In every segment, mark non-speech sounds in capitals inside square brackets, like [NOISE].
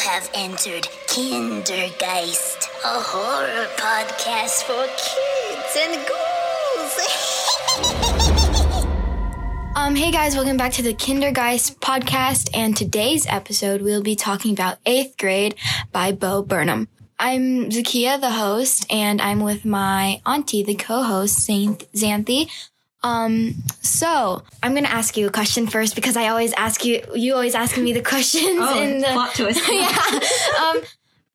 have entered Kindergeist, a horror podcast for kids and ghouls. [LAUGHS] Um, hey guys, welcome back to the Kindergeist podcast. And today's episode, we'll be talking about eighth grade by Bo Burnham. I'm Zakia, the host, and I'm with my auntie, the co-host, Saint Xanthi. Um, so I'm gonna ask you a question first because I always ask you, you always ask me the [LAUGHS] questions Oh, in the plot twist. [LAUGHS] yeah. Um,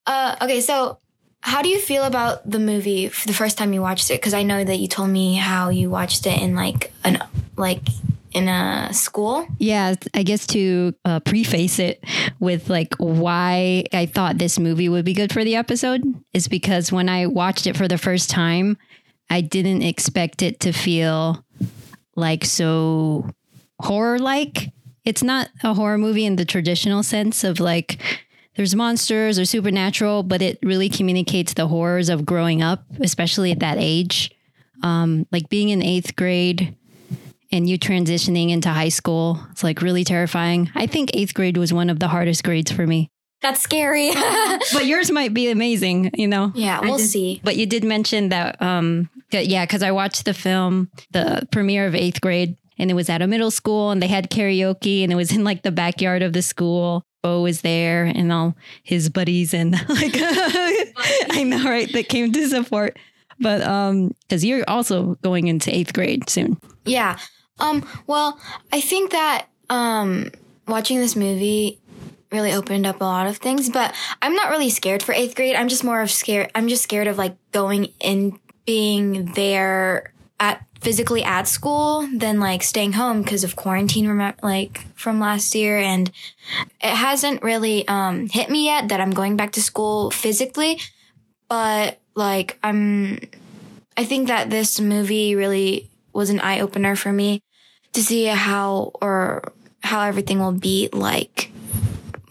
uh, okay, so how do you feel about the movie f- the first time you watched it? Because I know that you told me how you watched it in like an like in a school. Yeah, I guess to uh, preface it with like why I thought this movie would be good for the episode is because when I watched it for the first time, I didn't expect it to feel like so horror like. It's not a horror movie in the traditional sense of like there's monsters or supernatural, but it really communicates the horrors of growing up, especially at that age. Um, like being in eighth grade and you transitioning into high school. It's like really terrifying. I think eighth grade was one of the hardest grades for me. That's scary. [LAUGHS] But yours might be amazing, you know? yeah, we'll did- see. But you did mention that, um, that- yeah, because I watched the film, the premiere of eighth grade, and it was at a middle school and they had karaoke and it was in like the backyard of the school. Bo was there and all his buddies and [LAUGHS] like, I know, right? That came to support. But, um, because you're also going into eighth grade soon. Yeah. Um. Well, I think that um watching this movie really opened up a lot of things, but I'm not really scared for eighth grade. I'm just more of scared. I'm just scared of like going in, being there at physically at school than like staying home because of quarantine. Like from last year, and it hasn't really um hit me yet that I'm going back to school physically, but like I'm. I think that this movie really was an eye opener for me to see how or how everything will be like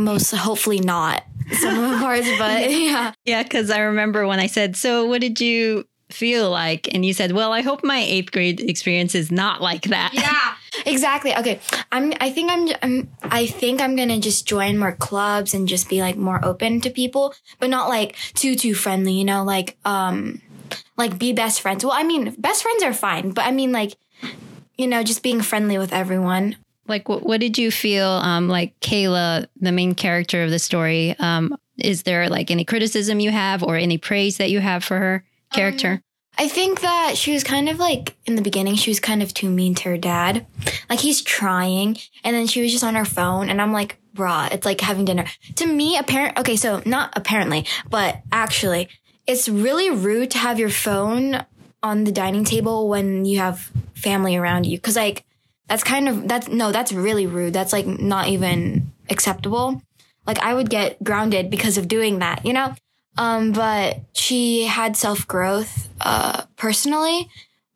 most hopefully not some of the parts but [LAUGHS] yeah. Yeah, because I remember when I said, So, what did you feel like? And you said, Well, I hope my eighth grade experience is not like that. yeah exactly. Okay i'm i think i'm, I'm i think i'm gonna just join more clubs and just be like more open to people but not like too too friendly you know like um like be best friends. Well i mean best friends are fine but i mean like you know just being friendly with everyone Like, what, what did you feel um, like Kayla, the main character of the story? Um, is there like any criticism you have or any praise that you have for her character? I think that she was kind of like in the beginning, she was kind of too mean to her dad. Like he's trying, and then she was just on her phone, and I'm like, bruh, it's like having dinner. To me, apparent. Okay, so not apparently, but actually, it's really rude to have your phone on the dining table when you have family around you, because like that's kind of that's no, that's really rude. That's like not even acceptable. Like I would get grounded because of doing that, you know. Um, but she had self growth, uh, personally,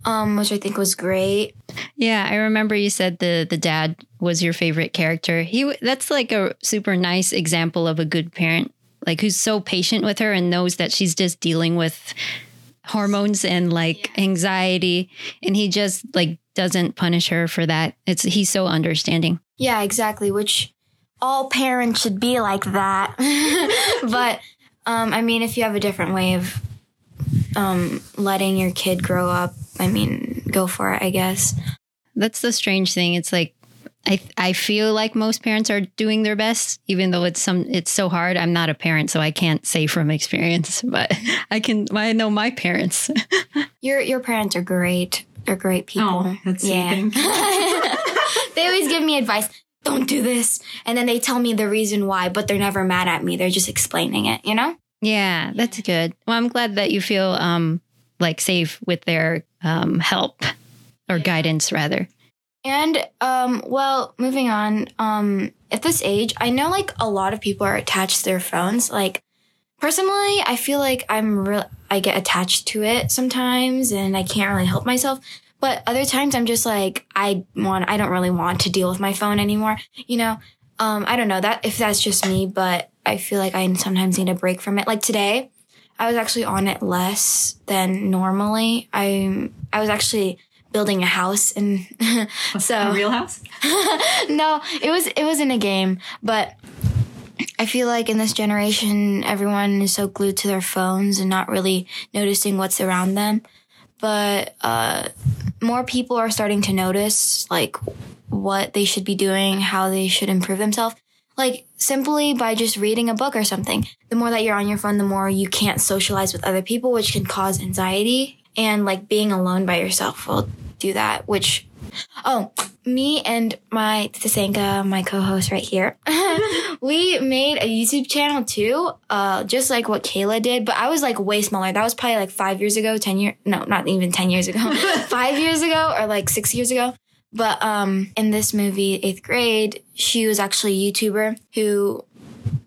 um, which I think was great. Yeah, I remember you said the the dad was your favorite character. He that's like a super nice example of a good parent, like who's so patient with her and knows that she's just dealing with hormones and like anxiety, and he just like doesn't punish her for that. It's he's so understanding. Yeah, exactly. Which all parents should be like that. [LAUGHS] but, um, I mean, if you have a different way of, um, letting your kid grow up, I mean, go for it, I guess. That's the strange thing. It's like I I feel like most parents are doing their best, even though it's some it's so hard. I'm not a parent, so I can't say from experience, [LAUGHS] but I can I know my parents. [LAUGHS] Your, your parents are great. They're great people. Oh, that's yeah. [LAUGHS] They always give me advice. Don't do this. And then they tell me the reason why, but they're never mad at me. They're just explaining it, you know? Yeah, that's good. Well, I'm glad that you feel um like safe with their um help or guidance rather. And um well, moving on, um at this age, I know like a lot of people are attached to their phones. Like personally, I feel like I'm real I get attached to it sometimes and I can't really help myself. But other times I'm just like I want I don't really want to deal with my phone anymore, you know? Um I don't know that if that's just me, but I feel like I sometimes need a break from it. Like today, I was actually on it less than normally. I I was actually building a house and [LAUGHS] so A real house? [LAUGHS] no, it was it was in a game, but I feel like in this generation, everyone is so glued to their phones and not really noticing what's around them. But uh, more people are starting to notice like what they should be doing, how they should improve themselves. Like simply by just reading a book or something. The more that you're on your phone, the more you can't socialize with other people, which can cause anxiety. And like being alone by yourself will do that, which, oh, me and my Tasenka, my co-host right here, [LAUGHS] we made a YouTube channel too, uh, just like what Kayla did, but I was like way smaller. That was probably like five years ago, 10 years, no, not even 10 years ago, [LAUGHS] [LAUGHS] five years ago or like six years ago. But, um, in this movie, eighth grade, she was actually a YouTuber who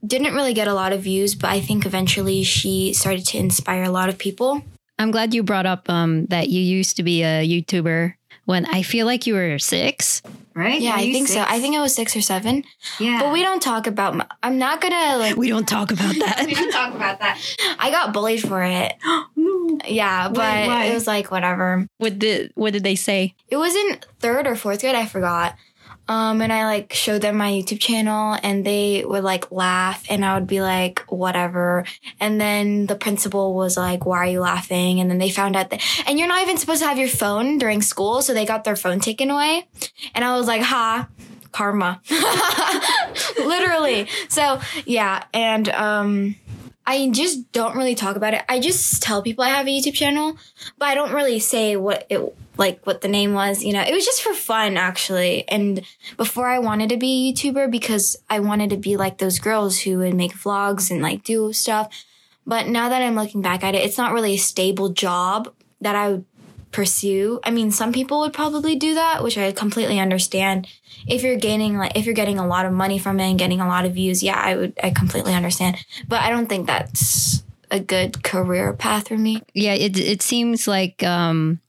didn't really get a lot of views, but I think eventually she started to inspire a lot of people. I'm glad you brought up um, that you used to be a YouTuber when I feel like you were six. right? Yeah, I you think so. I think I was six or seven. Yeah. But we don't talk about. My, I'm not gonna like. We don't talk about that. [LAUGHS] We don't talk about that. I got bullied for it. [GASPS] No. Yeah, but why? it was like whatever. what did what did they say? It was in third or fourth grade. I forgot. Um, and I like showed them my YouTube channel, and they would like laugh, and I would be like, whatever. And then the principal was like, "Why are you laughing?" And then they found out that, and you're not even supposed to have your phone during school, so they got their phone taken away. And I was like, "Ha." Karma. [LAUGHS] Literally. So, yeah. And, um, I just don't really talk about it. I just tell people I have a YouTube channel, but I don't really say what it like what the name was, you know. It was just for fun actually. And before I wanted to be a YouTuber because I wanted to be like those girls who would make vlogs and like do stuff. But now that I'm looking back at it, it's not really a stable job that I would pursue. I mean, some people would probably do that, which I completely understand. If you're gaining like if you're getting a lot of money from it and getting a lot of views, yeah, I would I completely understand. But I don't think that's a good career path for me. Yeah, it it seems like um,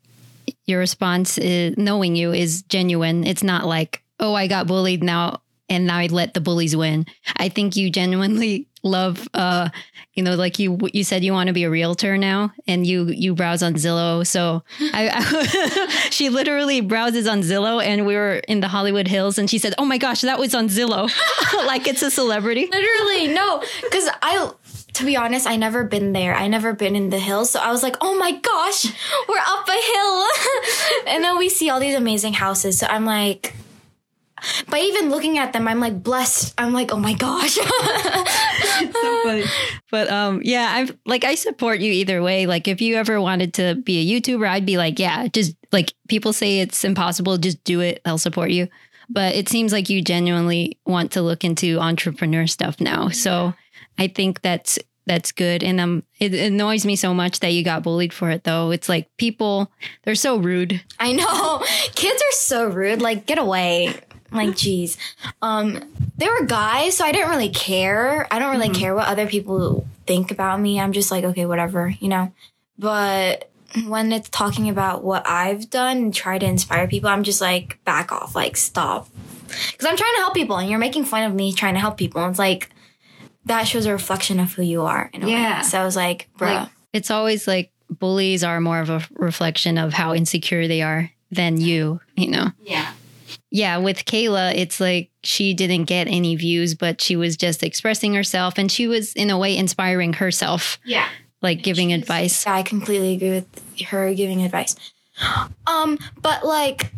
your response, is, knowing you, is genuine. It's not like, oh, I got bullied now, and now I let the bullies win. I think you genuinely love, uh, you know, like you you said you want to be a realtor now, and you you browse on Zillow. So I, I [LAUGHS] she literally browses on Zillow, and we were in the Hollywood Hills, and she said, "Oh my gosh, that was on Zillow," [LAUGHS] like it's a celebrity. Literally, no, because I, to be honest, I never been there. I never been in the hills, so I was like, oh my gosh, [LAUGHS] we're up a hill, [LAUGHS] and then we see all these amazing houses. So I'm like, by even looking at them, I'm like blessed. I'm like, oh my gosh. [LAUGHS] so funny. But um, yeah, I'm like I support you either way. Like if you ever wanted to be a YouTuber, I'd be like, yeah, just like people say it's impossible, just do it. I'll support you. But it seems like you genuinely want to look into entrepreneur stuff now. So I think that's that's good. And um, it annoys me so much that you got bullied for it, though. It's like people they're so rude. I know. [LAUGHS] Kids are so rude. Like, get away. Like, geez. Um, they were guys, so I didn't really care. I don't really care what other people think about me. I'm just like, okay, whatever, you know? But when it's talking about what I've done and try to inspire people, I'm just like, back off, like, stop. Because I'm trying to help people, and you're making fun of me trying to help people. It's like, that shows a reflection of who you are. In a Yeah. Way. So I was like, bro. Like, It's always like bullies are more of a reflection of how insecure they are than you, you know. yeah. yeah, with Kayla, it's like she didn't get any views, but she was just expressing herself and she was, in a way, inspiring herself, Yeah. like giving advice. Yeah, I completely agree with her giving advice. Um, but like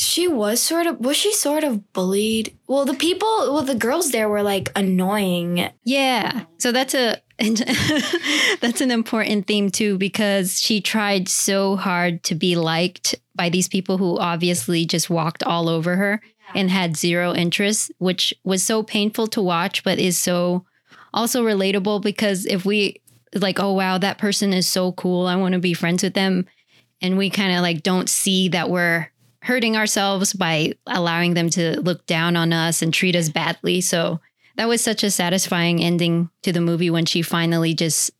she was sort of was she sort of bullied? Well, the people, well, the girls there were like annoying. Yeah. So that's a [LAUGHS] that's an important theme too because she tried so hard to be liked by these people who obviously just walked all over her and had zero interest, which was so painful to watch but is so also relatable because if we like oh wow that person is so cool, I want to be friends with them and we kind of like don't see that we're hurting ourselves by allowing them to look down on us and treat us badly. So that was such a satisfying ending to the movie when she finally just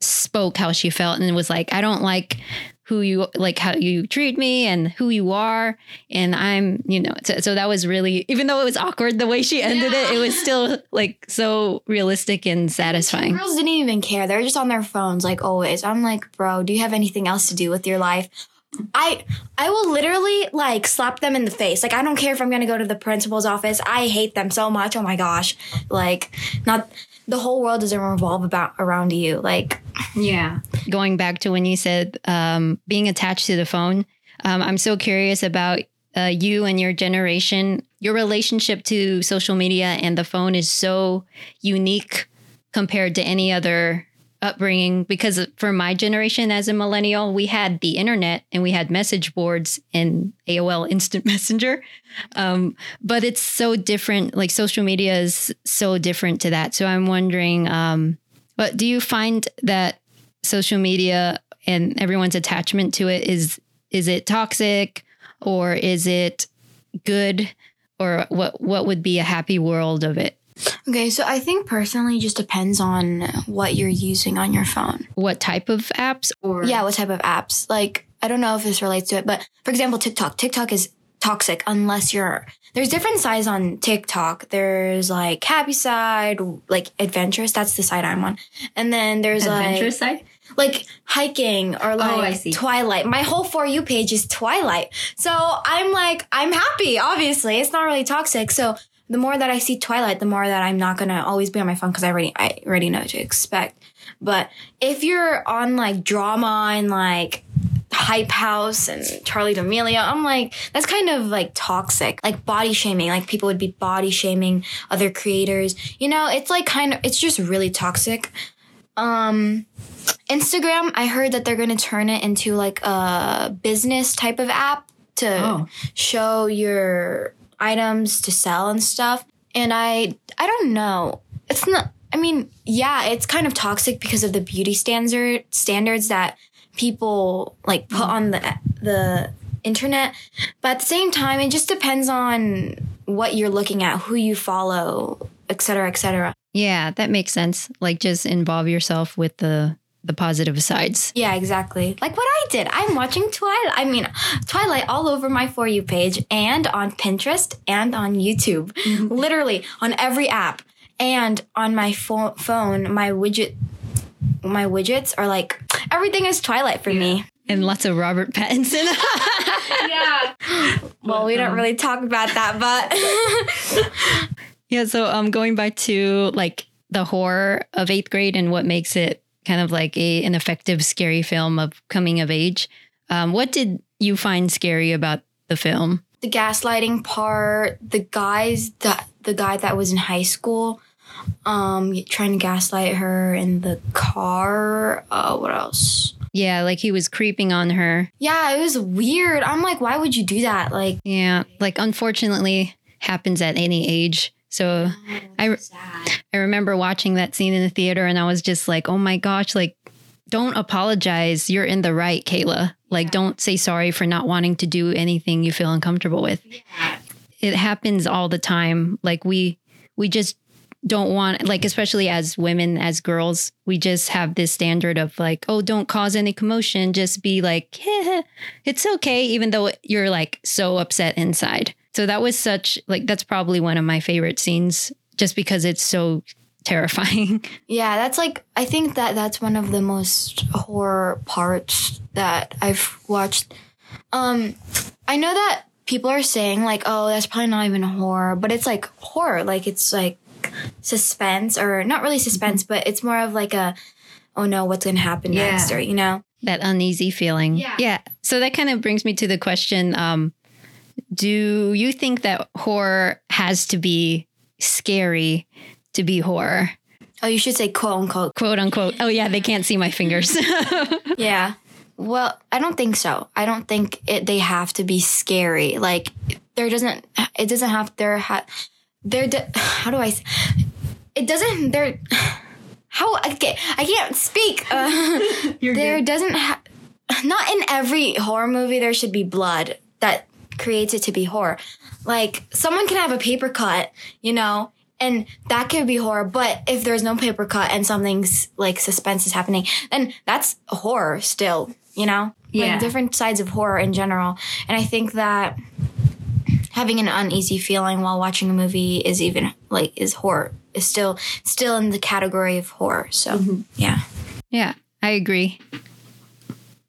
spoke how she felt and was like, I don't like who you like how you treat me and who you are and i'm you know so, so that was really even though it was awkward the way she ended it it was still like so realistic and satisfying Girls didn't even care. They're just on their phones like always. I'm like, bro, do you have anything else to do with your life? I I will literally like slap them in the face. Like I don't care if I'm gonna go to the principal's office. I hate them so much. Oh my gosh. Like not the whole world doesn't revolve about around you. Like Yeah. Going back to when you said um, being attached to the phone, um, I'm so curious about uh, you and your generation. Your relationship to social media and the phone is so unique compared to any other upbringing because for my generation as a millennial we had the internet and we had message boards and aol instant [LAUGHS] messenger. Um, but it's so different like social media is so different to that. So i'm wondering um, but do you find that social media and everyone's attachment to it is is it toxic or is it good? Or what what would be a happy world of it Okay, so I think personally just depends on what you're using on your phone. what type of apps Or Yeah, what type of apps? Like, I don't know if this relates to it, but for example, TikTok. TikTok is toxic unless you're, there's different sides on TikTok. There's like happy side, like adventurous. That's the side I'm on. And then there's adventurous like, side? like hiking or like Oh, I see. Twilight. My whole For You page is Twilight. So I'm like, I'm happy, obviously. It's not really toxic. So the more that I see Twilight, the more that I'm not gonna always be on my phone because I already, I already know what to expect. But if you're on like drama and like Hype House and Charli D'Amelio, I'm like, that's kind of like toxic. Like body shaming. Like people would be body shaming other creators. You know, it's like kind of, it's just really toxic. Um, Instagram, I heard that they're going to turn it into like a business type of app to Oh. show your items to sell and stuff. And I I don't know. It's not I mean, yeah, it's kind of toxic because of the beauty standard standards that people like put mm-hmm. on the the internet. But at the same time, it just depends on what you're looking at, who you follow, et cetera, et cetera. yeah that makes sense like just involve yourself with the the positive sides Yeah, exactly. Like what I did. I'm watching Twilight. I mean, Twilight all over my For You page and on Pinterest and on YouTube. Literally on every app. And on my pho- phone, my widget, my widgets are like, everything is Twilight for me. and lots of robert pattinson [LAUGHS] [LAUGHS] Yeah. well, we don't really talk about that, but [LAUGHS] Yeah, so um going back to like the horror of eighth grade and what makes it kind of like a an effective scary film of coming of age. Um, what did you find scary about the film? the gaslighting part, the guys that the guy that was in high school, um, trying to gaslight her in the car. Uh, what else? Yeah, like he was creeping on her. Yeah, it was weird. I'm like, why would you do that? Like, Yeah, like unfortunately happens at any age. So oh, I I remember watching that scene in the theater and I was just like, "Oh my gosh, like don't apologize. You're in the right, Kayla. Like don't say sorry for not wanting to do anything you feel uncomfortable with." It happens all the time. Like we we just don't want like especially as women as girls we just have this standard of like oh don't cause any commotion just be like "Heh, [LAUGHS] it's okay even though you're like so upset inside so that was such like that's probably one of my favorite scenes just because it's so [LAUGHS] terrifying yeah, that's like, I think that that's one of the most horror parts that I've watched. Um, I know that people are saying like, oh, that's probably not even horror, but it's like horror. Like it's like suspense or not really suspense, but it's more of like a, oh no, what's going to happen Yeah. next or, you know? that uneasy feeling Yeah. yeah so that kind of brings me to the question um do you think that horror has to be scary to be horror Oh, you should say quote unquote. quote unquote oh yeah they can't see my fingers [LAUGHS] Yeah. Well, I don't think so. I don't think it, they have to be scary. Like there doesn't, it doesn't have, there ha, there, do- [SIGHS] how do I, s- it doesn't, there, [SIGHS] how, okay, I can't speak. Uh, [LAUGHS] You're there good. doesn't ha- not in every horror movie there should be blood that creates it to be horror. Like someone can have a paper cut, you know, and that could be horror. But if there's no paper cut and something's like suspense is happening, then that's horror still, you know? Yeah. Like different sides of horror in general. And I think that having an uneasy feeling while watching a movie is even like is horror is still still in the category of horror. So mm-hmm. yeah. yeah i agree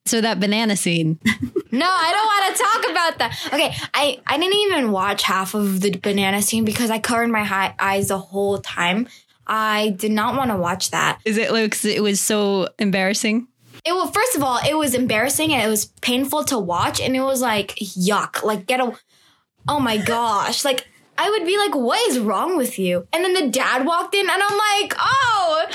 so that banana scene [LAUGHS] No, I don't want to talk about that. Okay, I, I didn't even watch half of the banana scene because I covered my eyes the whole time. I did not want to watch that. Is it like it was so embarrassing? It well, first of all, it was embarrassing and it was painful to watch, and it was like yuck. Like get a, oh my gosh, like. I would be like, what is wrong with you? And then the dad walked in and I'm like, oh,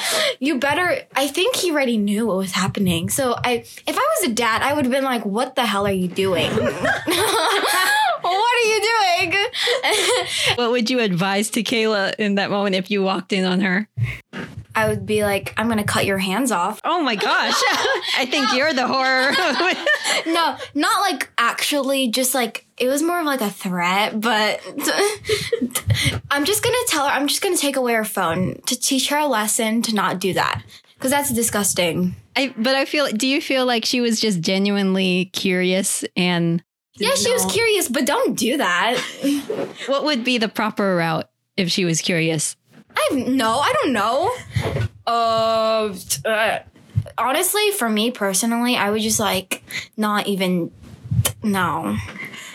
you better, I think he already knew what was happening. So I, if I was a dad, I would have been like, what the hell are you doing? [LAUGHS] what are you doing? [LAUGHS] What would you advise to Kayla in that moment if you walked in on her? I would be like, I'm going to cut your hands off. Oh my gosh. [LAUGHS] I think you're the horror. [LAUGHS] No, not like actually, just like it was more of like a threat, but [LAUGHS] I'm just gonna tell her, I'm just gonna take away her phone to teach her a lesson to not do that. Because that's disgusting. I, but I feel, do you feel like she was just genuinely curious and yeah, she was curious, but don't do that. what would be the proper route if she was curious? I no, I don't know. Uh, uh, honestly, for me personally, I would just like not even. No.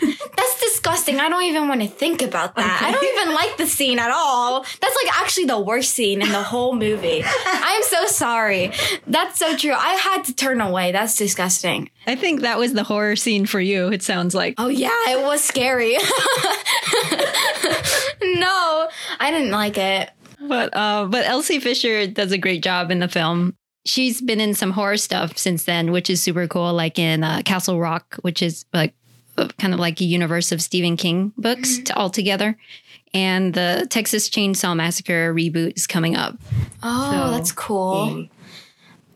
[LAUGHS] That's disgusting. I don't even want to think about that. I don't even like the scene at all. That's like actually the worst scene in the whole movie. [LAUGHS] I'm so sorry. That's so true. I had to turn away. That's disgusting. I think that was the horror scene for you, it sounds like. Oh yeah, it was scary. [LAUGHS] no, I didn't like it. But uh, but Elsie Fisher does a great job in the film. She's been in some horror stuff since then, which is super cool. Like in uh, Castle Rock, which is like uh, kind of like a universe of Stephen King books to, all together. And the Texas Chainsaw Massacre reboot is coming up. Oh, So, that's cool.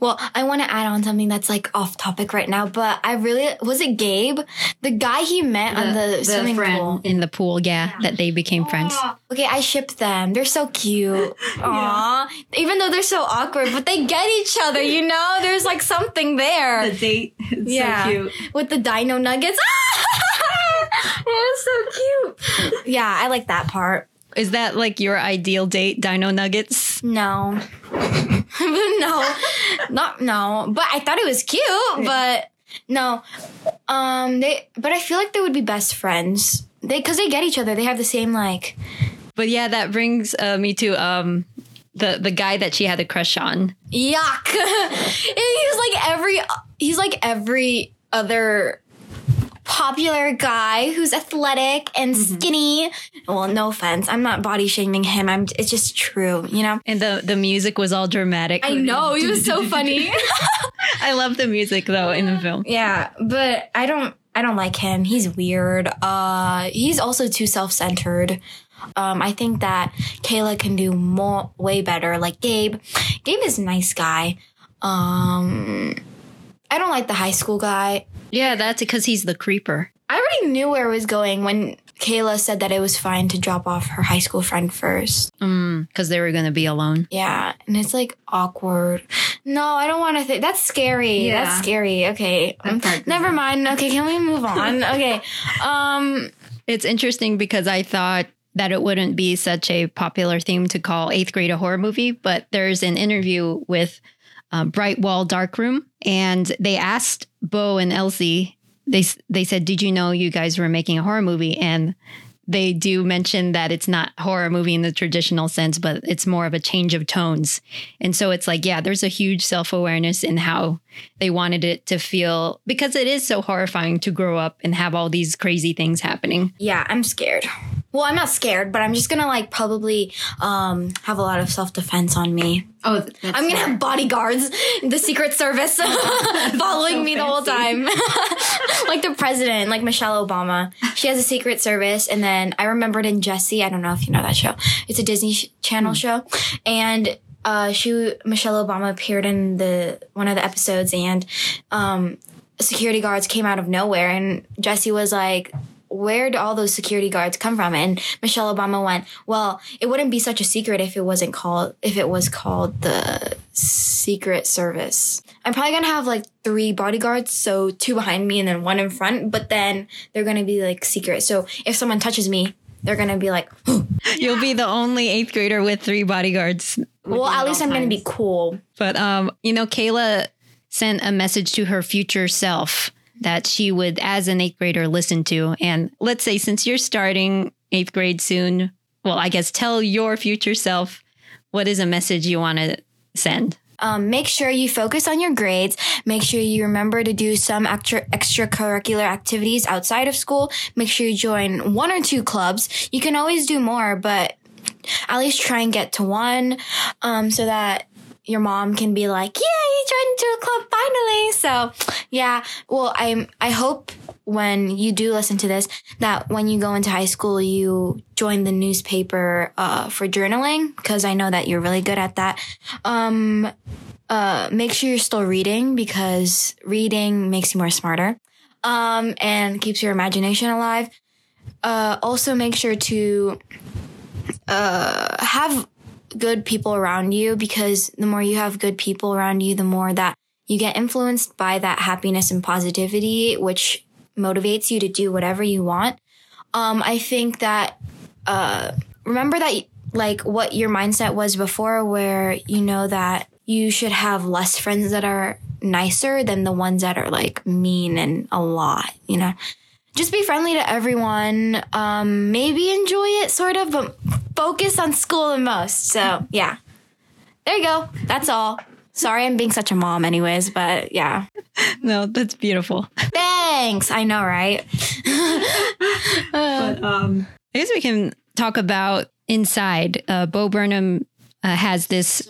Well, I want to add on something that's like off topic right now, but I really was it Gabe, the guy he met on The- the, the swimming pool. In the pool, yeah, that they became friends. Okay, I ship them. They're so cute. [LAUGHS] Aw. Even though they're so awkward, but they get each other, you know? There's like something there. The date. [LAUGHS] It's yeah. so cute. With the dino nuggets. [LAUGHS] it's so cute. Yeah, I like that part. Is that like your ideal date, Dino Nuggets? No. [LAUGHS] no. Not no. But I thought it was cute, but no. Um they but I feel like they would be best friends. They cuz they get each other. They have the same like But yeah, that brings uh, me to um, the the guy that she had a crush on. yuck. [LAUGHS] he's like every he's like every other popular guy who's athletic and skinny. Well, no offense. I'm not body shaming him. I'm it's just true, you know. And the the music was all dramatic. I know, he was so funny. [LAUGHS] [LAUGHS] I love the music though in the film. Yeah, but I don't I don't like him. He's weird. Uh he's also too self-centered. Um I think that Kayla can do more way better like Gabe. Gabe is a nice guy. Um I don't like the high school guy. Yeah, that's because he's the creeper. I already knew where it was going when Kayla said that it was fine to drop off her high school friend first. Because they were going to be alone. Yeah, and it's like awkward. No, I don't want to think. That's scary. Yeah. That's scary. Okay, part never mind. Okay, can we move on? [LAUGHS] Okay, um, It's interesting because I thought that it wouldn't be such a popular theme to call eighth grade a horror movie, but there's an interview with uh, Bright Wall Darkroom, and they asked Bo and Elsie. They they said, "Did you know you guys were making a horror movie?" And they do mention that it's not horror movie in the traditional sense, but it's more of a change of tones. And so it's like, yeah, there's a huge self awareness in how they wanted it to feel because it is so horrifying to grow up and have all these crazy things happening. yeah, I'm scared. Well, I'm not scared, but I'm just gonna like probably um have a lot of self defense on me. Oh, I'm gonna have bodyguards, the Secret Service, [LAUGHS] [LAUGHS] following so me the whole time, [LAUGHS] like the president, like Michelle Obama. She has a Secret Service, and then I remembered in Jessie. I don't know if you know that show. It's a Disney sh- Channel show, and uh, she Michelle Obama appeared in the one of the episodes, and um, security guards came out of nowhere, and Jessie was like. Where do all those security guards come from? And Michelle Obama went, well, it wouldn't be such a secret if it wasn't called, if it was called the Secret Service. I'm probably gonna have like three bodyguards, so two behind me and then one in front, but then they're gonna be like secret. So if someone touches me, they're gonna be like, [GASPS] You'll be the only eighth grader with three bodyguards. well, at at least I'm gonna be cool. But um, you know, Kayla sent a message to her future self that she would, as an eighth grader, listen to? And let's say, since you're starting eighth grade soon, well, I guess tell your future self what is a message you want to send. Um, make sure you focus on your grades. Make sure you remember to do some extra extracurricular activities outside of school. Make sure you join one or two clubs. You can always do more, but at least try and get to one, um, so that your mom can be like, "Yeah, you joined into a club finally." So, yeah. Well, I'm, I hope when you do listen to this that when you go into high school, you join the newspaper uh, for journaling because I know that you're really good at that. Um, uh, make sure you're still reading because reading makes you more smarter, um, and keeps your imagination alive. Uh, also make sure to uh, have good people around you because the more you have good people around you, the more that you get influenced by that happiness and positivity, which motivates you to do whatever you want. Um, I think that, uh, remember that, like, what your mindset was before, where you know that you should have less friends that are nicer than the ones that are like mean and a lot, you know? Just be friendly to everyone. Um, maybe enjoy it, sort of, but focus on school the most. So, yeah. There you go. That's all. Sorry I'm being such a mom, anyways, but yeah. [LAUGHS] No, that's beautiful. Thanks. I know, right? [LAUGHS] But um, I guess we can talk about inside. Uh, Bo Burnham uh, has this.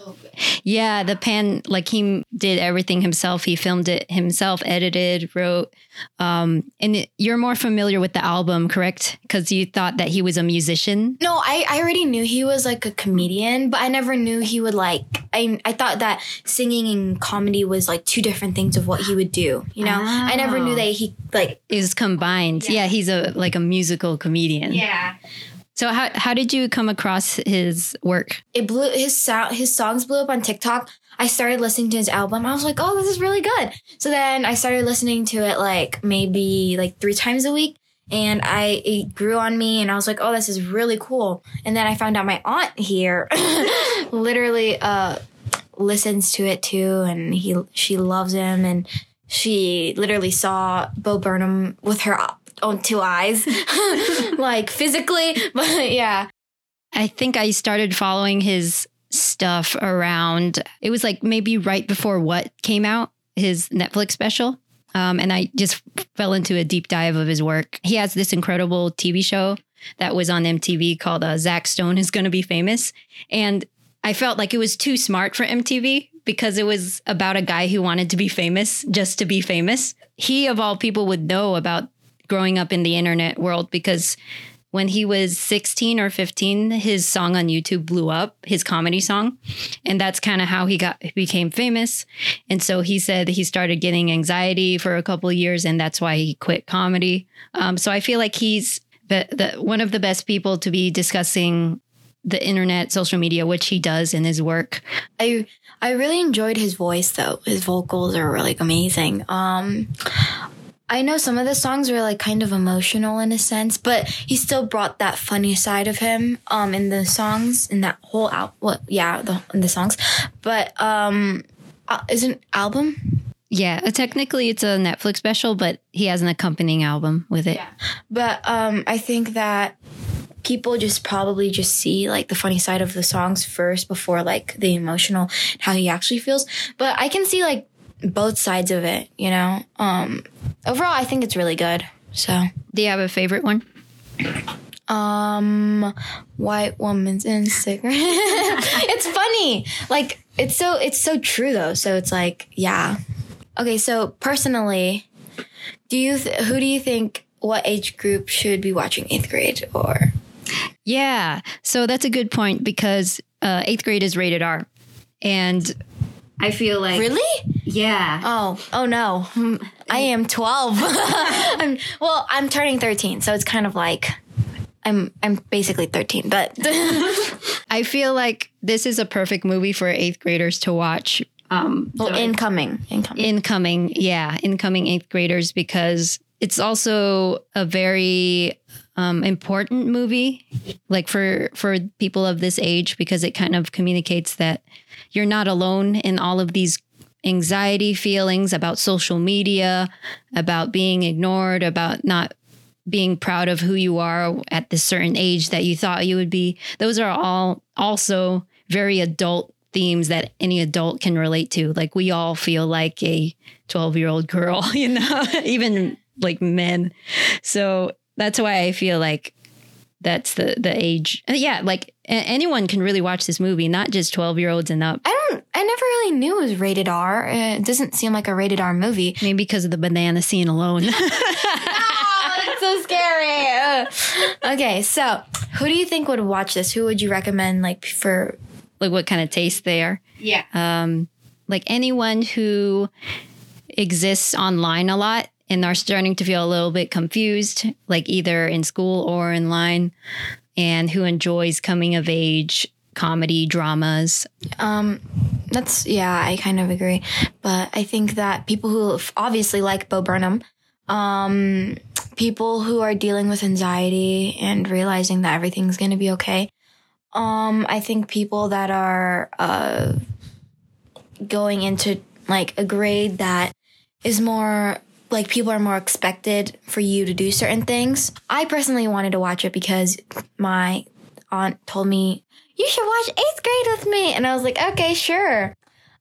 Yeah, the pan, like he did everything himself. He filmed it himself, edited, wrote. Um, and it, you're more familiar with the album, correct? Because you thought that he was a musician. No, I, I already knew he was like a comedian, but I never knew he would like. I I thought that singing and comedy was like two different things of what he would do. You know, I never knew that he like. Is combined. Yeah. he's a like a musical comedian. Yeah, So how how did you come across his work? it blew his sound. His songs blew up on TikTok. I started listening to his album. I was like, oh, this is really good. So then I started listening to it like maybe like three times a week. And I it grew on me and I was like, oh, this is really cool. And then I found out my aunt here [LAUGHS] literally uh listens to it too and he she loves him and she literally saw Bo Burnham with her own two eyes. [LAUGHS] like physically, [LAUGHS] but yeah. I think I started following his stuff around. It was like maybe right before what came out, his Netflix special. Um, and I just fell into a deep dive of his work. He has this incredible TV show that was on MTV called uh, Zach Stone is Going to Be Famous. And I felt like it was too smart for MTV because it was about a guy who wanted to be famous just to be famous. He, of all people, would know about growing up in the internet world because when he was 16 or 15 his song on youtube blew up his comedy song and that's kind of how he got became famous and so he said he started getting anxiety for a couple years and that's why he quit comedy um, so i feel like he's the, the one of the best people to be discussing the internet social media which he does in his work I I really enjoyed his voice though. His vocals are really amazing. Um I know some of the songs were like kind of emotional in a sense, but he still brought that funny side of him um in the songs in that whole out well yeah, the in the songs. But um uh, is an album? yeah uh, technically it's a netflix special but he has an accompanying album with it But um I think that people just probably just see like the funny side of the songs first before like the emotional how he actually feels. But I can see like both sides of it, you know. Um overall I think it's really good. So do you have a favorite one um white woman's Instagram. [LAUGHS] it's funny. Like it's so it's so true though. So it's like, yeah. Okay, so personally, do you th- who do you think what age group should be watching 8th grade or Yeah. So that's a good point because uh, eighth grade is rated R. And I feel like. Really? Yeah. Oh, oh no. I am 12. [LAUGHS] I'm, well, I'm turning 13, so it's kind of like I'm I'm basically 13, but [LAUGHS] I feel like this is a perfect movie for eighth graders to watch. Um, well, incoming, incoming. incoming, yeah, incoming eighth graders because it's also a very um, important movie, like for for people of this age, because it kind of communicates that you're not alone in all of these anxiety feelings about social media, about being ignored, about not being proud of who you are at this certain age that you thought you would be. Those are all also very adult themes that any adult can relate to. Like we all feel like a 12 year old girl, [LAUGHS] you know, [LAUGHS] even like men. So that's why I feel like that's the the age. Yeah, like anyone can really watch this movie, not just 12 year olds and up. I don't. I never really knew it was rated R. Uh, It doesn't seem like a rated R movie. Maybe because of the banana scene alone. [LAUGHS] oh, it's so scary. Okay, so who do you think would watch this? Who would you recommend? Like for like what kind of taste they are. yeah. um, like anyone who exists online a lot and are starting to feel a little bit confused, like either in school or in line, and who enjoys coming of age comedy dramas. Um, that's yeah, I kind of agree. But I think that people who obviously like Bo Burnham, um, people who are dealing with anxiety and realizing that everything's gonna be okay. Um, I think people that are uh going into like a grade that is more like people are more expected for you to do certain things. I personally wanted to watch it because my aunt told me you should watch eighth grade with me. And I was like, okay, sure.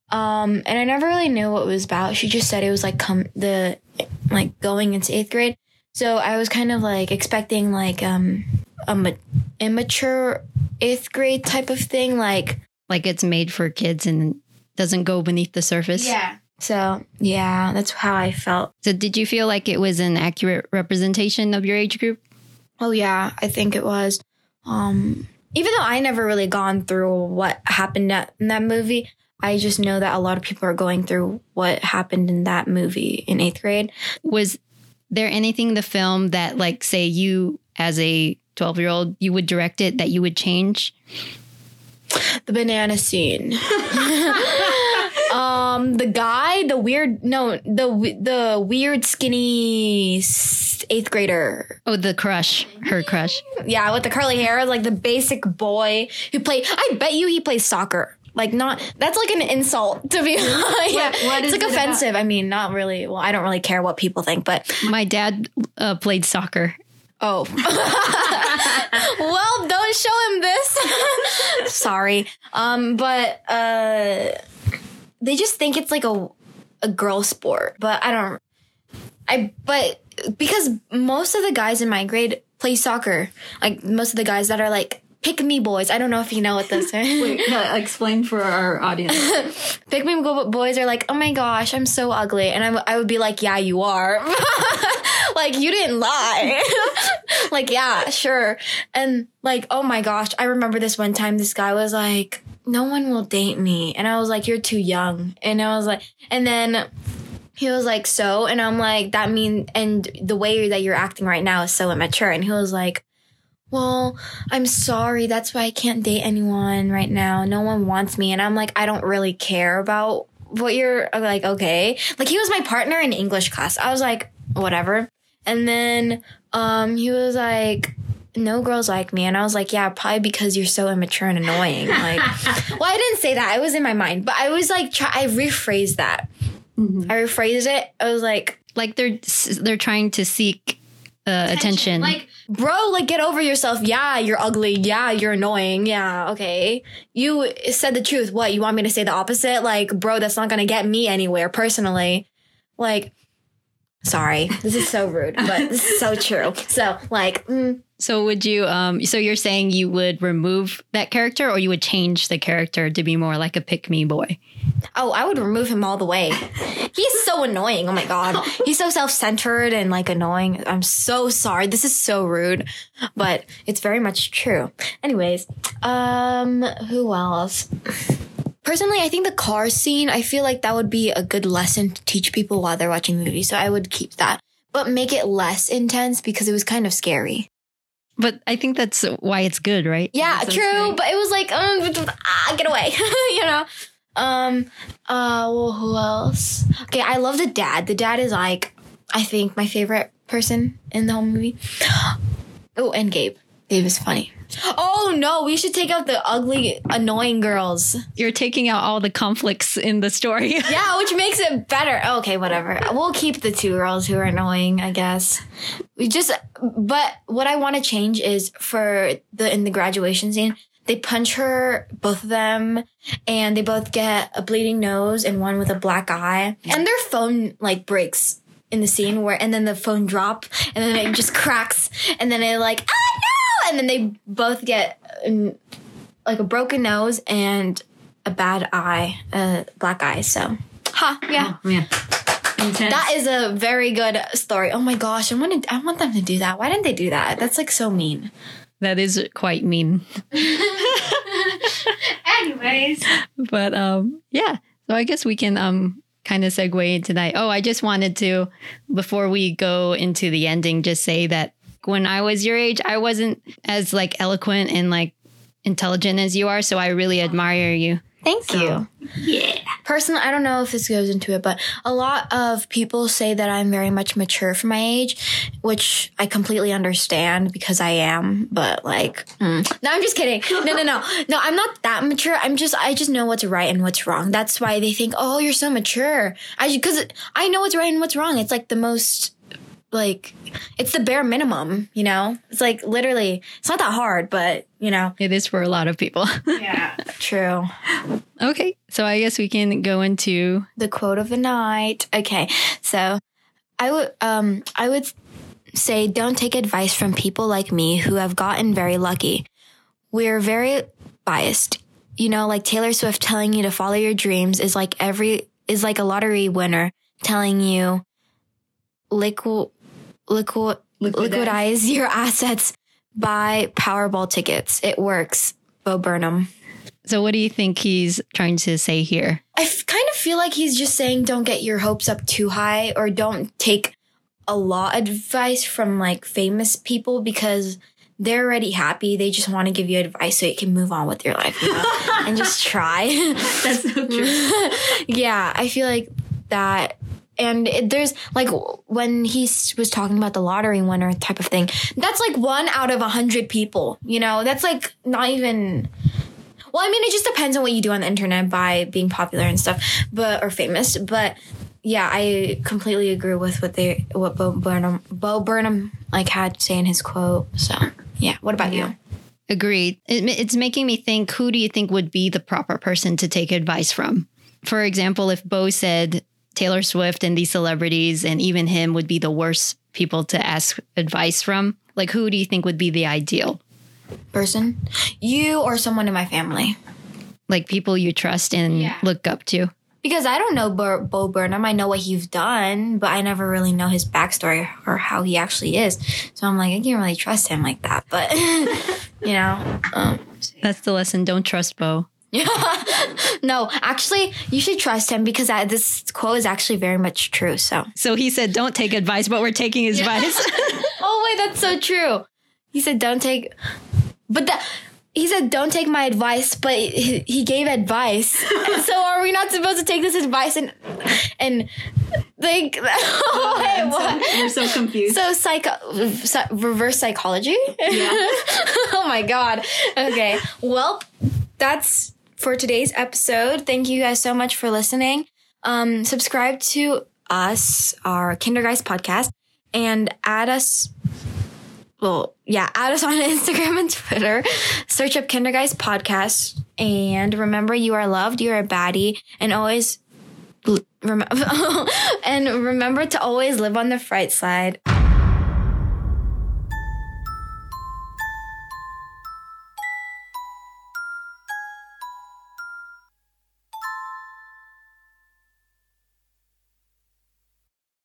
Um, and I never really knew what it was about. She just said it was like come the like going into eighth grade. So I was kind of like expecting like um a ma- immature eighth grade type of thing, like Like it's made for kids and doesn't go beneath the surface. So yeah, that's how I felt. So did you feel like it was an accurate representation of your age group? Oh yeah, I think it was. Um, even though I never really gone through what happened in that movie, I just know that a lot of people are going through what happened in that movie in eighth grade. Was there anything in the film that like say you as a 12 year old you would direct it that you would change? The banana scene. [LAUGHS] um, the guy, the weird, no, the the weird skinny eighth grader. Oh, the crush, her crush. Yeah, with the curly hair, like the basic boy who played. I bet you he plays soccer. Like not that's like an insult to be. yeah, what it's like it about? offensive. I mean, not really. Well, I don't really care what people think, but My dad uh, played soccer. oh, [LAUGHS] well, don't show him this. [LAUGHS] Sorry, um, but uh, they just think it's like a a girl sport, but I don't. I but because most of the guys in my grade play soccer, like most of the guys that are like pick me boys. I don't know if you know what those are. [LAUGHS] Wait, explain for our audience. [LAUGHS] Pick me go- boys are like, oh my gosh, I'm so ugly, and I, w- I would be like, yeah, you are. [LAUGHS] like you didn't lie. like yeah, sure. And like, oh my gosh, I remember this one time. This guy was like, no one will date me, and I was like, you're too young, and I was like, and then. He was like, so, and I'm like, that mean, and the way that you're acting right now is so immature. And he was like, well, I'm sorry. That's why I can't date anyone right now. No one wants me. And I'm like, I don't really care about what you're like, okay. Like he was my partner in English class. I was like, whatever. And then um he was like, no girls like me. And I was like, yeah, probably because you're so immature and annoying. Like, [LAUGHS] well, I didn't say that. I was in my mind, but I was like, try, I rephrased that. I rephrased it. I was like, Like they're they're trying to seek uh, attention. Like, bro, like get over yourself. Yeah, you're ugly. Yeah, you're annoying. Yeah, okay. You said the truth. What, you want me to say the opposite? Like, bro, that's not gonna get me anywhere personally. Like, sorry. [LAUGHS] This is so rude, but this is so true. So, like, mm, so would you? Um, so you're saying you would remove that character, or you would change the character to be more like a pick me boy? oh, I would remove him all the way. He's so annoying. Oh my god. He's so self-centered and like annoying. I'm so sorry. This is so rude, but it's very much true. Anyways, um who else? Personally, I think the car scene, I feel like that would be a good lesson to teach people while they're watching movies. So I would keep that. But make it less intense because it was kind of scary. But I think that's why it's good, right? Yeah, true. But it was like, um, ah, get away, [LAUGHS] you know. Um, uh, well, who else? Okay, I love the dad. The dad is like, I think my favorite person in the whole movie. Oh, and Gabe. Gabe is funny. Oh no, we should take out the ugly, annoying girls. You're taking out all the conflicts in the story. [LAUGHS] Yeah, which makes it better. Okay, whatever. We'll keep the two girls who are annoying, I guess. We just, but what I want to change is for the in the graduation scene, they punch her, both of them, and they both get a bleeding nose and one with a black eye, and their phone like breaks in the scene where, and then the phone drop, and then it just [LAUGHS] cracks, and then it like ah no, and then they both get um, like a broken nose and a bad eye, a black eye. So, ha, yeah. Oh, man. Intense. That is a very good story. Oh my gosh, I want to, I want them to do that. Why didn't they do that? That's like so mean. that is quite mean. [LAUGHS] Anyways, But um yeah. So I guess we can um kind of segue into that. Oh, I just wanted to before we go into the ending just say that when I was your age, I wasn't as like eloquent and like intelligent as you are, so I really admire you. thank you. yeah. Personally, I don't know if this goes into it, but a lot of people say that I'm very much mature for my age, which I completely understand because I am. But like, mm. no, I'm just kidding. No, no, no, no. I'm not that mature. I'm just, I just know what's right and what's wrong. That's why they think, oh, you're so mature. I because I know what's right and what's wrong. It's like the most, like, it's the bare minimum. You know, it's like literally, it's not that hard, but you know, It is for a lot of people. [LAUGHS] yeah, true. okay. So I guess we can go into the quote of the night. Okay, so I would um I would say don't take advice from people like me who have gotten very lucky. We're very biased. You know, like Taylor Swift telling you to follow your dreams is like every is like a lottery winner telling you liquid liquid Liquidize. liquidize your [LAUGHS] assets buy Powerball tickets. It works. Bo Burnham. so what do you think he's trying to say here? I f- kind of feel like he's just saying don't get your hopes up too high or don't take a lot of advice from like famous people because they're already happy. They just want to give you advice so you can move on with your life you know? and just try. [LAUGHS] That's so true. [LAUGHS] yeah, I feel like that. And it, there's like when he was talking about the lottery winner type of thing, that's like one out of a hundred people, you know, that's like not even. Well, I mean, it just depends on what you do on the internet by being popular and stuff, but or famous. But yeah, I completely agree with what they what Bo Burnham Bo Burnham like had to say in his quote. So yeah, what about you? Agreed. It, it's making me think who do you think would be the proper person to take advice from? For example, if Bo said Taylor Swift and these celebrities and even him would be the worst people to ask advice from, like who do you think would be the ideal? Person, you or someone in my family? Like people you trust and Yeah. look up to? Because I don't know Bo, Bo Burnham. I know what he's done, but I never really know his backstory or how he actually is. So I'm like, I can't really trust him like that. But, [LAUGHS] you know, um, That's the lesson. Don't trust Bo. [LAUGHS] no, actually, you should trust him because I, this quote is actually very much true. So, So he said, don't take advice, but we're taking his advice. [LAUGHS] [LAUGHS] oh wait, that's so true. He said, "Don't take," but that he said, "Don't take my advice," but he, he gave advice. so are we not supposed to take this advice and and like? Oh, wait, I'm so- what? You're so confused. So psycho, psy- reverse psychology. oh my god. Okay. Well, that's for today's episode. Thank you guys so much for listening. Um, subscribe to us, our Kindergeist podcast, and add us. Well, yeah, add us [LAUGHS] on Instagram and Twitter. Search up Kindergeist podcast, and remember, you are loved. You are a baddie, and always. Rem- [LAUGHS] and remember to always live on the bright side.